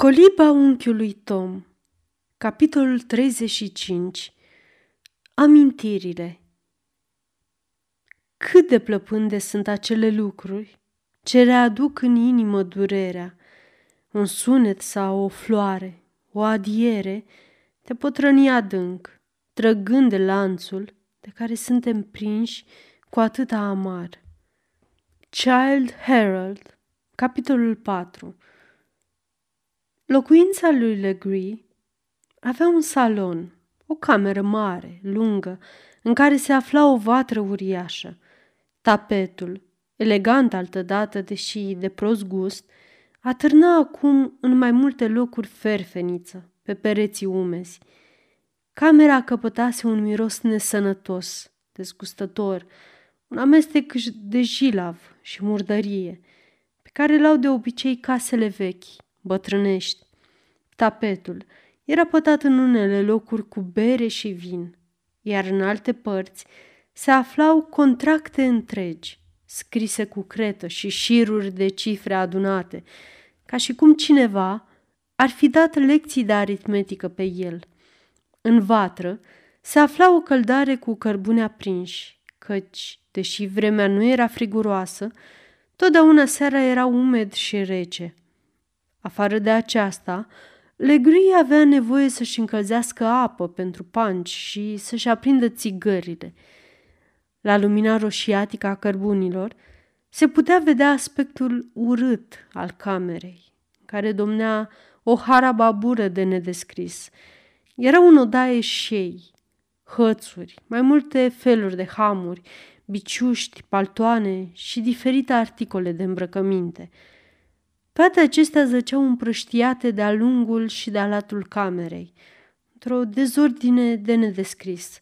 Coliba unchiului Tom Capitolul 35 Amintirile. Cât de plăpânde sunt acele lucruri ce readuc în inimă durerea, un sunet sau o floare, o adiere, te pot răni adânc, trăgând de lanțul de care suntem prinși cu atâta amar. Child Herald, capitolul 4 Locuința lui Legree avea un salon, o cameră mare, lungă, în care se afla o vatră uriașă. Tapetul, elegant altădată, deși de prost gust, atârna acum în mai multe locuri ferfeniță, pe pereții umezi. Camera căpătase un miros nesănătos, dezgustător, un amestec de jilav și murdărie, pe care l-au de obicei casele vechi, bătrânești. Tapetul era pătat în unele locuri cu bere și vin, iar în alte părți se aflau contracte întregi, scrise cu cretă și șiruri de cifre adunate, ca și cum cineva ar fi dat lecții de aritmetică pe el. În vatră se afla o căldare cu cărbune aprinși, căci, deși vremea nu era friguroasă, totdeauna seara era umed și rece – Afară de aceasta, Legrii avea nevoie să-și încălzească apă pentru panci și să-și aprindă țigările. La lumina roșiatică a cărbunilor se putea vedea aspectul urât al camerei, care domnea o harababură de nedescris. Era un odaie șei, hățuri, mai multe feluri de hamuri, biciuști, paltoane și diferite articole de îmbrăcăminte – toate acestea zăceau împrăștiate de-a lungul și de-a latul camerei, într-o dezordine de nedescris,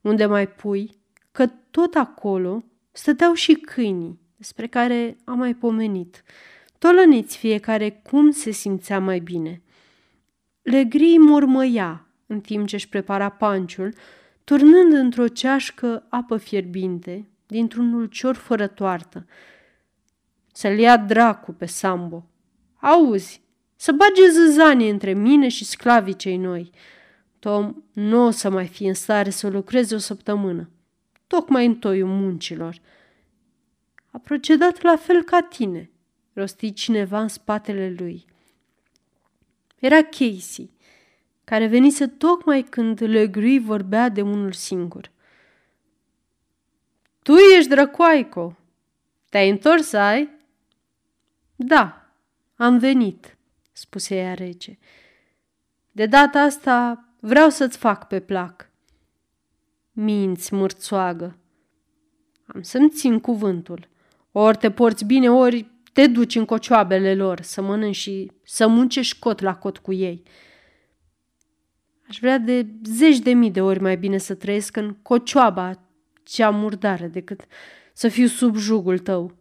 unde mai pui că tot acolo stăteau și câinii, despre care am mai pomenit, tolăniți fiecare cum se simțea mai bine. Legrii mormăia în timp ce își prepara panciul, turnând într-o ceașcă apă fierbinte, dintr-un ulcior fără toartă. Să-l ia dracu pe Sambo, Auzi, să bage zâzanie între mine și sclavii cei noi. Tom nu o să mai fie în stare să lucreze o săptămână, tocmai în toiul muncilor. A procedat la fel ca tine, rosti cineva în spatele lui. Era Casey, care venise tocmai când Legrui vorbea de unul singur. Tu ești drăcoaico! Te-ai întors, ai? Da, am venit, spuse ea rece. De data asta vreau să-ți fac pe plac. Minți, mărțoagă. Am să-mi țin cuvântul. Ori te porți bine, ori te duci în cocioabele lor să mănânci și să muncești cot la cot cu ei. Aș vrea de zeci de mii de ori mai bine să trăiesc în cocioaba cea murdară decât să fiu sub jugul tău.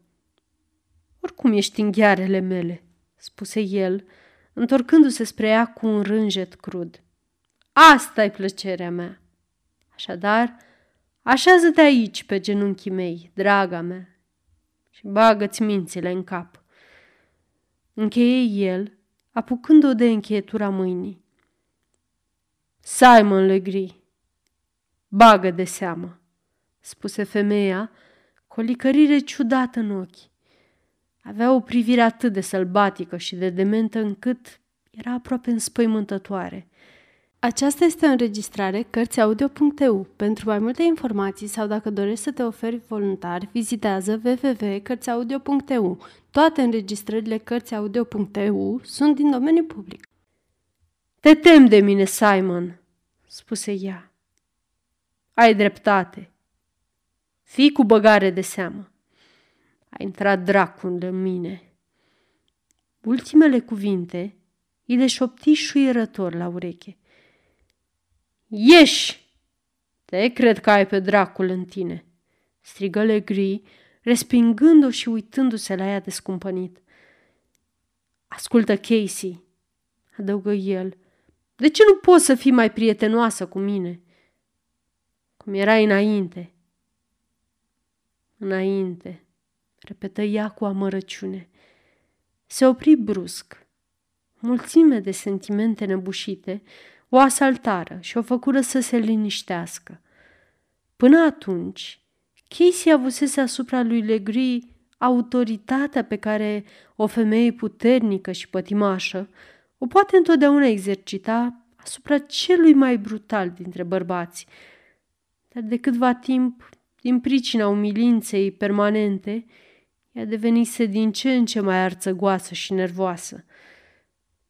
Oricum ești în ghearele mele spuse el, întorcându-se spre ea cu un rânjet crud. asta e plăcerea mea. Așadar, așează-te aici pe genunchii mei, draga mea, și bagă-ți mințile în cap. Încheie el, apucând-o de încheietura mâinii. Simon Legri, bagă de seamă, spuse femeia cu o licărire ciudată în ochi. Avea o privire atât de sălbatică și de dementă încât era aproape înspăimântătoare. Aceasta este o înregistrare Cărțiaudio.eu. Pentru mai multe informații sau dacă dorești să te oferi voluntar, vizitează www.cărțiaudio.eu. Toate înregistrările Cărțiaudio.eu sunt din domeniu public. Te tem de mine, Simon, spuse ea. Ai dreptate. Fii cu băgare de seamă. A intrat dracul în mine. Ultimele cuvinte îi le șopti șuierător la ureche. Ieși! Te cred că ai pe dracul în tine, strigă Legri, respingând-o și uitându-se la ea descumpănit. Ascultă, Casey, adăugă el, de ce nu poți să fii mai prietenoasă cu mine? Cum erai înainte. Înainte repetă ea cu amărăciune. Se opri brusc. mulțime de sentimente nebușite, o asaltară și o făcură să se liniștească. Până atunci, Casey avusese asupra lui Legri autoritatea pe care o femeie puternică și pătimașă o poate întotdeauna exercita asupra celui mai brutal dintre bărbați. Dar de câtva timp, din pricina umilinței permanente, ea devenise din ce în ce mai arțăgoasă și nervoasă.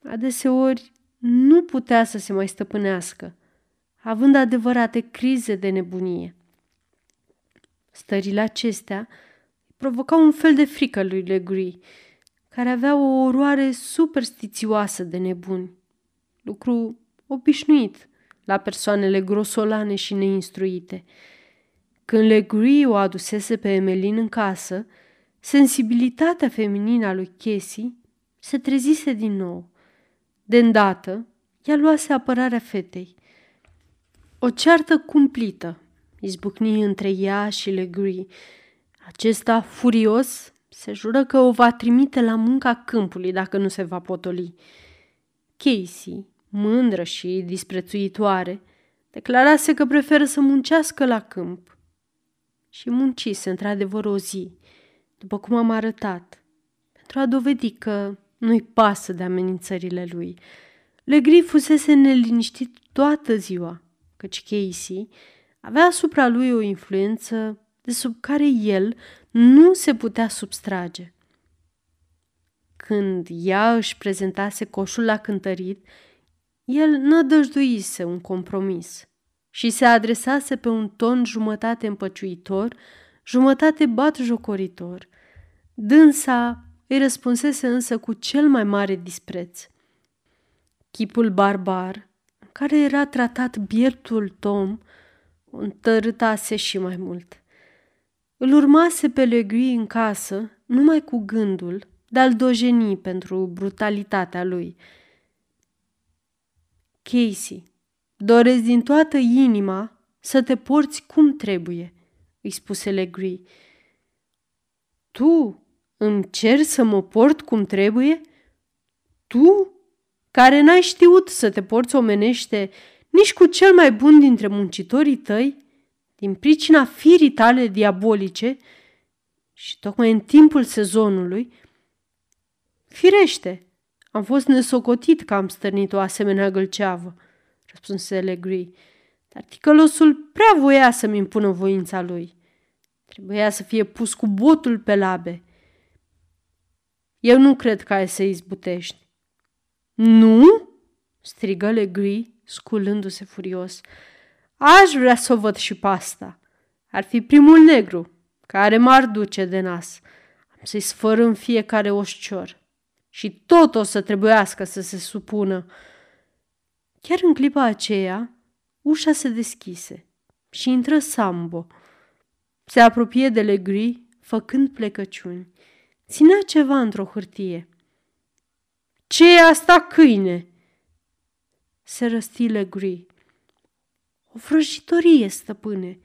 Adeseori nu putea să se mai stăpânească, având adevărate crize de nebunie. Stările acestea provocau un fel de frică lui Legree, care avea o oroare superstițioasă de nebuni, lucru obișnuit la persoanele grosolane și neinstruite. Când Legree o adusese pe Emelin în casă, sensibilitatea feminină a lui Casey se trezise din nou. De îndată, ea luase apărarea fetei. O ceartă cumplită izbucni între ea și Legree. Acesta, furios, se jură că o va trimite la munca câmpului dacă nu se va potoli. Casey, mândră și disprețuitoare, declarase că preferă să muncească la câmp. Și muncise într-adevăr o zi, după cum am arătat, pentru a dovedi că nu-i pasă de amenințările lui. Legri fusese neliniștit toată ziua, căci Casey avea asupra lui o influență de sub care el nu se putea substrage. Când ea își prezentase coșul la cântărit, el nădăjduise un compromis și se adresase pe un ton jumătate împăciuitor, jumătate batjocoritor. Dânsa îi răspunsese însă cu cel mai mare dispreț. Chipul barbar, în care era tratat biertul Tom, o întărâtase și mai mult. Îl urmase pe Legui în casă numai cu gândul de a-l dojeni pentru brutalitatea lui. Casey, doresc din toată inima să te porți cum trebuie, îi spuse Legree. Tu îmi cer să mă port cum trebuie? Tu, care n-ai știut să te porți omenește nici cu cel mai bun dintre muncitorii tăi, din pricina firii tale diabolice și tocmai în timpul sezonului, firește, am fost nesocotit că am stărnit o asemenea gâlceavă, răspunse Legree, dar ticălosul prea voia să-mi impună voința lui. Trebuia să fie pus cu botul pe labe. Eu nu cred că ai să izbutești. Nu? strigă Legree, sculându-se furios. Aș vrea să o văd și pe asta. Ar fi primul negru, care m-ar duce de nas. Am să-i sfărâm fiecare oșcior. Și tot o să trebuiască să se supună. Chiar în clipa aceea, ușa se deschise și intră Sambo. Se apropie de Legri, făcând plecăciuni. Ținea ceva într-o hârtie. Ce e asta, câine?" se răsti Legri. O vrăjitorie, stăpâne.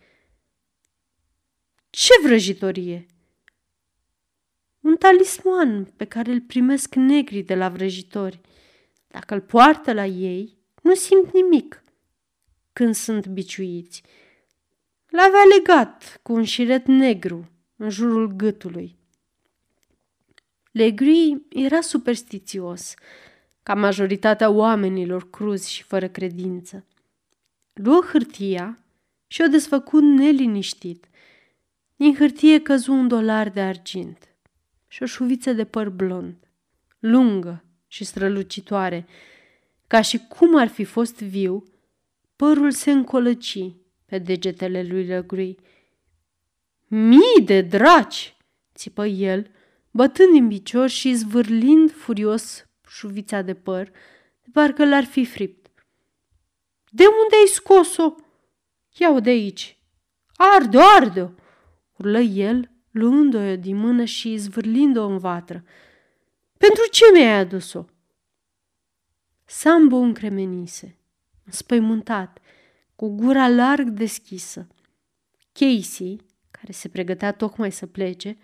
Ce vrăjitorie? Un talisman pe care îl primesc negrii de la vrăjitori. Dacă îl poartă la ei, nu simt nimic când sunt biciuiți. L-avea legat cu un șiret negru în jurul gâtului. Legri era superstițios, ca majoritatea oamenilor cruzi și fără credință. Luă hârtia și o desfăcu neliniștit. Din hârtie căzu un dolar de argint și o șuviță de păr blond, lungă și strălucitoare. Ca și cum ar fi fost viu, părul se încolăci pe degetele lui Lăgrui. Mii de draci!" țipă el, bătând din picior și zvârlind furios șuvița de păr, de parcă l-ar fi fript. De unde ai scos-o? Ia-o de aici. Arde-o, arde-o! Urlă el, luându-o din mână și zvârlind-o în vatră. Pentru ce mi-ai adus-o? Sambo încremenise, înspăimântat, cu gura larg deschisă. Casey, care se pregătea tocmai să plece,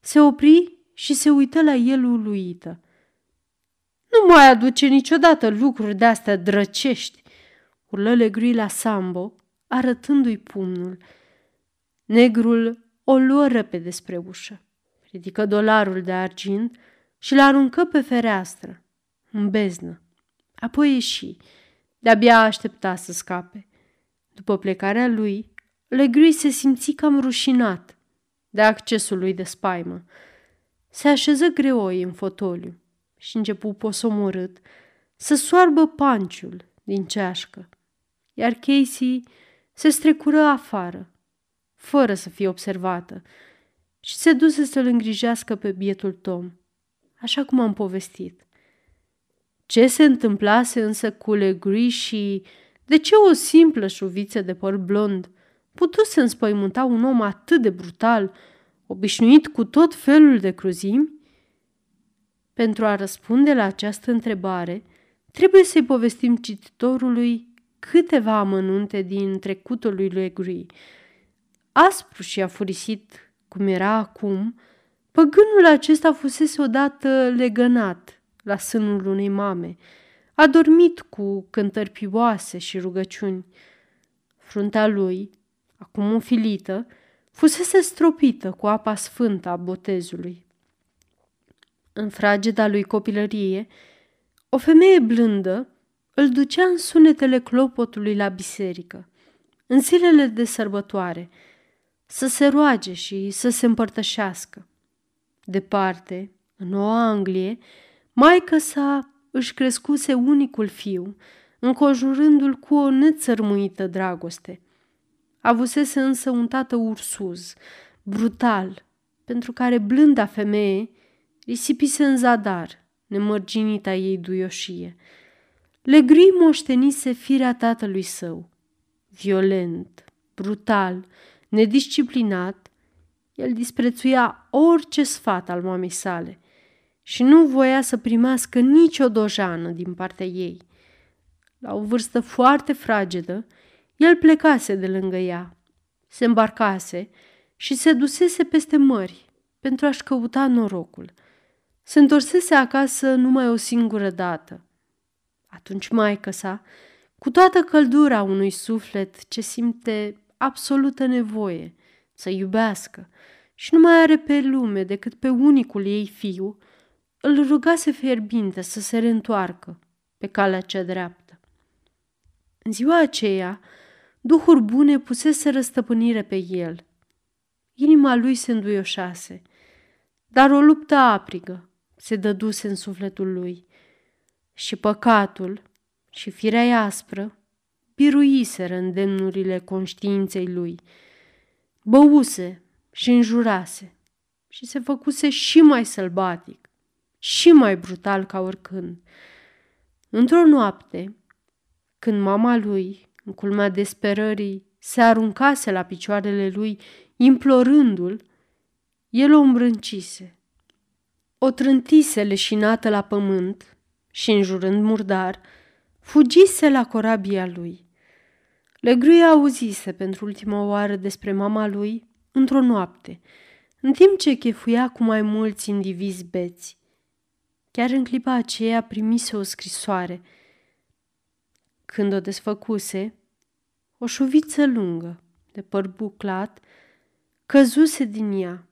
se opri și se uită la el uluită. Nu mai aduce niciodată lucruri de-astea drăcești, urlă Legri la Sambo, arătându-i pumnul. Negrul o luă repede spre ușă, ridică dolarul de argint și l aruncă pe fereastră, în beznă. Apoi ieși, de-abia aștepta să scape. După plecarea lui, Legri se simți cam rușinat de accesul lui de spaimă. Se așeză greoi în fotoliu și începu posomorât să soarbă panciul din ceașcă, iar Casey se strecură afară, fără să fie observată, și se duse să-l îngrijească pe bietul Tom, așa cum am povestit. Ce se întâmplase însă cu Legree și de ce o simplă șuviță de păr blond putu să înspăimânta un om atât de brutal, obișnuit cu tot felul de cruzimi? Pentru a răspunde la această întrebare, trebuie să-i povestim cititorului câteva amănunte din trecutul lui Legree. Aspru și afurisit cum era acum, păgânul acesta fusese odată legănat la sânul unei mame, a dormit cu cântări pioase și rugăciuni. Fruntea lui, acum ofilită, fusese stropită cu apa sfântă a botezului. În frageda lui copilărie, o femeie blândă îl ducea în sunetele clopotului la biserică, în zilele de sărbătoare, să se roage și să se împărtășească. Departe, în Noua Anglie, maică sa își crescuse unicul fiu, înconjurându-l cu o nețărmuită dragoste. Avusese însă un tată ursuz, brutal, pentru care blânda femeie risipise în zadar, nemărginita ei duioșie. Legri moștenise firea tatălui său. Violent, brutal, nedisciplinat, el disprețuia orice sfat al mamei sale și nu voia să primească nicio dojană din partea ei. La o vârstă foarte fragedă, el plecase de lângă ea, se îmbarcase și se dusese peste mări pentru a-și căuta norocul. Se întorsese acasă numai o singură dată. Atunci maică sa, cu toată căldura unui suflet ce simte absolută nevoie să iubească și nu mai are pe lume decât pe unicul ei fiu, îl rugase fierbinte să se reîntoarcă pe calea cea dreaptă. În ziua aceea, duhuri bune pusese răstăpânire pe el. Inima lui se înduioșase, dar o luptă aprigă se dăduse în sufletul lui și păcatul și firea aspră biruiseră îndemnurile conștiinței lui. Băuse și înjurase și se făcuse și mai sălbatic, și mai brutal ca oricând. Într-o noapte, când mama lui, în culmea desperării, se aruncase la picioarele lui, implorându-l, el o îmbrâncise. O trântise leșinată la pământ și, înjurând murdar, fugise la corabia lui. Legruia auzise pentru ultima oară despre mama lui într-o noapte, în timp ce chefuia cu mai mulți indivizi beți. Chiar în clipa aceea primise o scrisoare. Când o desfăcuse, o șuviță lungă, de păr buclat, căzuse din ea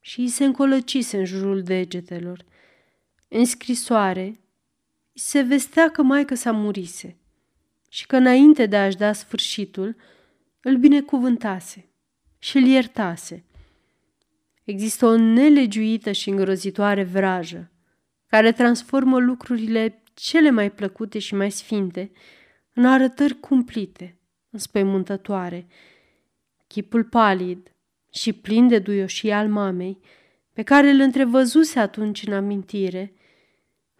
și îi se încolăcise în jurul degetelor. În scrisoare se vestea că maică sa murise și că înainte de a-și da sfârșitul, îl binecuvântase și îl iertase. Există o nelegiuită și îngrozitoare vrajă care transformă lucrurile cele mai plăcute și mai sfinte în arătări cumplite, înspăimântătoare. Chipul palid și plin de duioșie al mamei, pe care îl întrevăzuse atunci în amintire,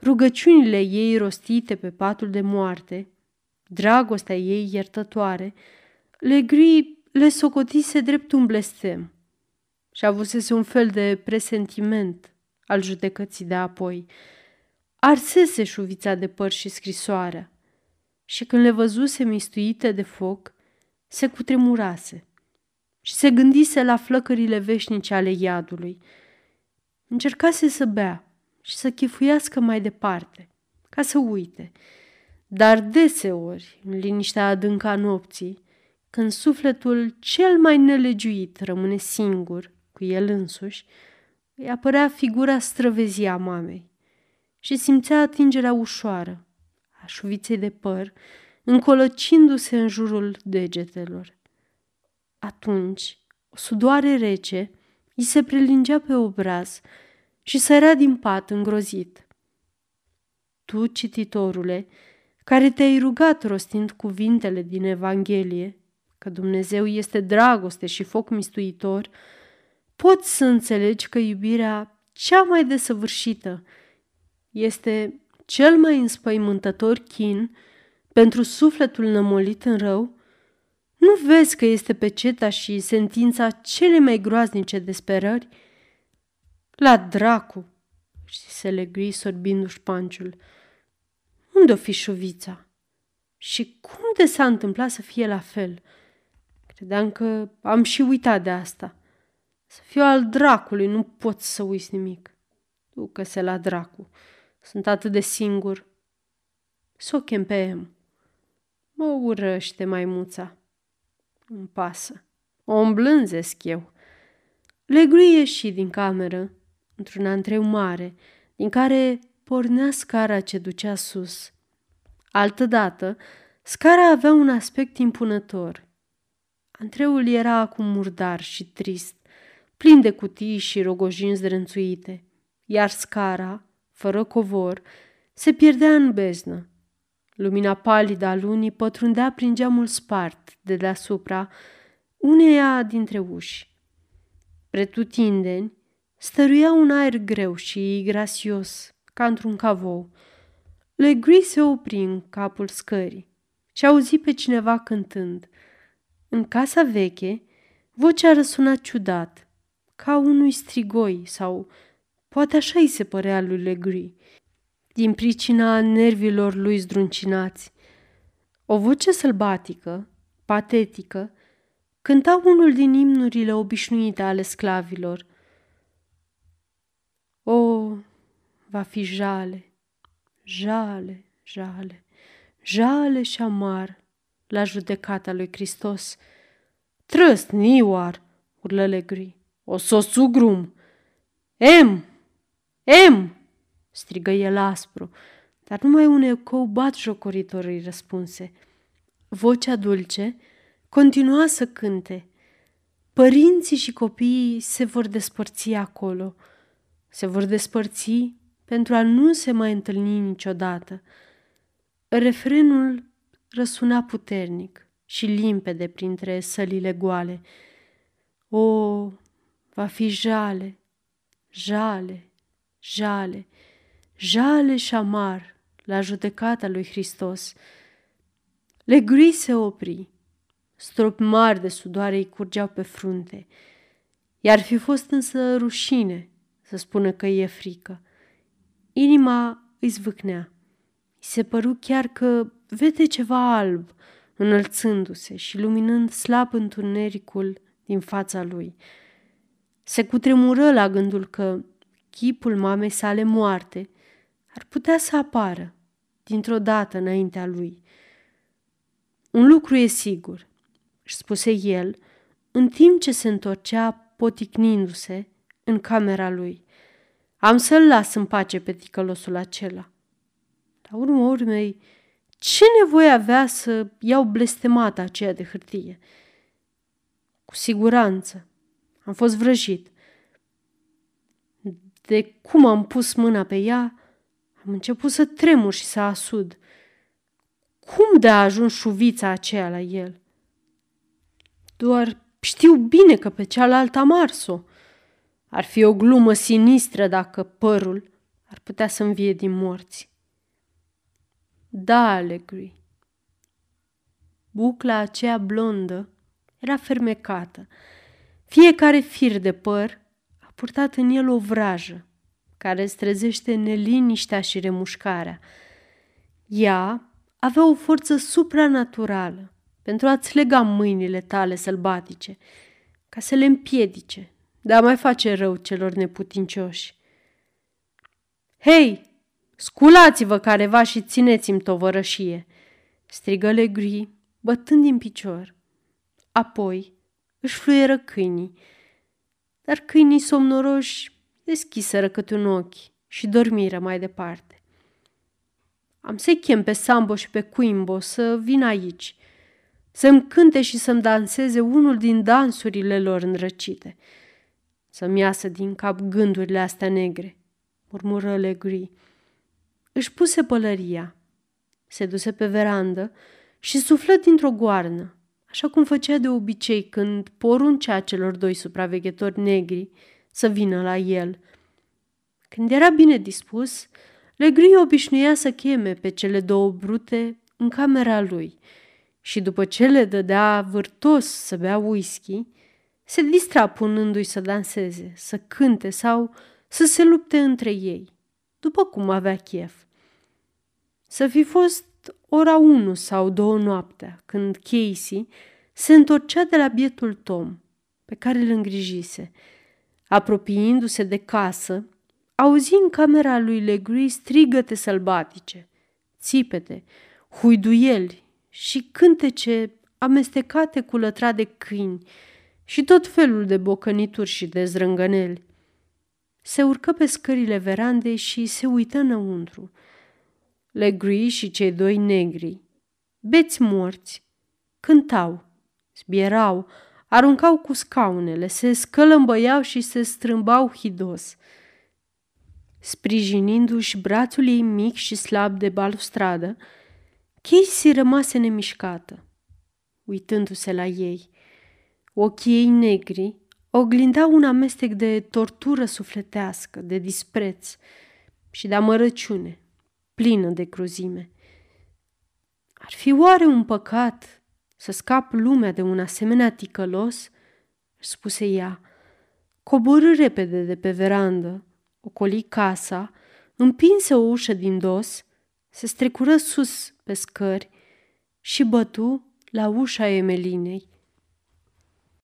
rugăciunile ei rostite pe patul de moarte, dragostea ei iertătoare, Legri le socotise drept un blestem și avusese un fel de presentiment al judecății de apoi. Arsese șuvița de păr și scrisoarea și când le văzuse mistuite de foc, se cutremurase și se gândise la flăcările veșnice ale iadului. Încercase să bea și să chifuiască mai departe, ca să uite. Dar deseori, în liniștea adâncă a nopții, când sufletul cel mai nelegiuit rămâne singur cu el însuși, îi apărea figura străvezii a mamei și simțea atingerea ușoară a șuviței de păr, încolăcindu-se în jurul degetelor. Atunci, o sudoare rece îi se prelingea pe obraz și sărea din pat îngrozit. Tu, cititorule, care te-ai rugat rostind cuvintele din Evanghelie, că Dumnezeu este dragoste și foc mistuitor, poți să înțelegi că iubirea cea mai desăvârșită este cel mai înspăimântător chin pentru sufletul nămolit în rău? Nu vezi că este peceta și sentința cele mai groaznice desperări? La dracu, se legri sorbindu-și panciul. Unde-o fi șuvița? Și cum de s-a întâmplat să fie la fel? Credeam că am și uitat de asta. Să fiu al dracului, nu pot să uiți nimic. Ducă-se la dracu. Sunt atât de singur. Să o chem pe em. Mă urăște maimuța. Îmi pasă. O îmblânzesc eu. Legri ieși din cameră, într-un antreu mare, din care pornea scara ce ducea sus. Altădată, scara avea un aspect impunător. Antreul era acum murdar și trist, plin de cutii și rogojini zdrânțuite, iar scara, fără covor, se pierdea în beznă. Lumina palidă a lunii pătrundea prin geamul spart de deasupra uneia dintre uși. Pretutindeni stăruia un aer greu și grasios, ca într-un cavou. Legri se opri în capul scării și auzi pe cineva cântând. În casa veche, vocea răsuna ciudat, ca unui strigoi sau poate așa îi se părea lui Legri, din pricina nervilor lui zdruncinați. O voce sălbatică, patetică, cânta unul din imnurile obișnuite ale sclavilor. O, va fi jale, jale, jale, jale și amar la judecata lui Hristos. Trăst, nioar, urlă Legri, o sosugrum. Em, em, strigă el aspru, dar numai un ecou bat jocoritor îi răspunse. Vocea dulce continua să cânte. Părinții și copiii se vor despărți acolo. Se vor despărți pentru a nu se mai întâlni niciodată. Refrenul răsuna puternic și limpede printre sălile goale. O, va fi jale, jale, jale, jale și amar la judecata lui Hristos. Legri se opri. Stropi mari de sudoare îi curgeau pe frunte. I-ar fi fost însă rușine să spună că e frică. Inima îi zvâcnea. I se păru chiar că vede ceva alb înălțându-se și luminând slab întunericul din fața lui. Se cutremură la gândul că chipul mamei sale moarte ar putea să apară dintr-o dată înaintea lui. Un lucru e sigur, își spuse el, în timp ce se întorcea poticnindu-se în camera lui. Am să-l las în pace pe ticălosul acela. La urmă urmei, ce nevoie avea să iau blestemata aceea de hârtie? Cu siguranță. Am fost vrăjit. De cum am pus mâna pe ea, am început să tremur și să asud. Cum de a ajuns șuvița aceea la el? Doar știu bine că pe cealaltă am ars-o. Ar fi o glumă sinistră dacă părul ar putea să învie din morți. Da, Allegri. Bucla aceea blondă era fermecată. Fiecare fir de păr a purtat în el o vrajă care strezește neliniștea și remușcarea. Ea avea o forță supranaturală pentru a-ți lega mâinile tale sălbatice, ca să le împiedice de a mai face rău celor neputincioși. Hei, Sculați-vă careva și țineți-mi tovărășie!" strigă Legri, bătând din picior. Apoi își fluieră câinii, dar câinii somnoroși deschiseră câte un ochi și dormiră mai departe. Am să chem pe Sambo și pe Quimbo să vină aici, să-mi cânte și să-mi danseze unul din dansurile lor înrăcite. Să-mi iasă din cap gândurile astea negre, murmură Legri. Își puse pălăria, se duse pe verandă și suflă dintr-o goarnă, așa cum făcea de obicei când poruncea celor doi supraveghetori negri să vină la el. Când era bine dispus, Legri obișnuia să cheme pe cele două brute în camera lui și după ce le dădea vârtos să bea whisky, se distra punându-i să danseze, să cânte sau să se lupte între ei, după cum avea chef. Să fi fost ora unu sau două noaptea, când Casey se întorcea de la bietul Tom, pe care îl îngrijise. Apropiindu-se de casă, auzi în camera lui Legree strigăte sălbatice, țipete, huiduieli și cântece amestecate cu lătra de câini și tot felul de bocănituri și de zrângăneli. Se urcă pe scările verandei și se uită înăuntru. Legree și cei doi negri, beți morți, cântau, zbierau, aruncau cu scaunele, se scălămbăiau și se strâmbau hidos. Sprijinindu-și brațul ei mic și slab de balustradă, Casey rămase nemișcată, uitându-se la ei. Ochii ei negri oglindau un amestec de tortură sufletească, de dispreț și de amărăciune, plină de cruzime. Ar fi oare un păcat să scap lumea de un asemenea ticălos? spuse ea. Coborâ repede de pe verandă, ocoli casa, împinse o ușă din dos, se strecură sus pe scări și bătu la ușa Emelinei.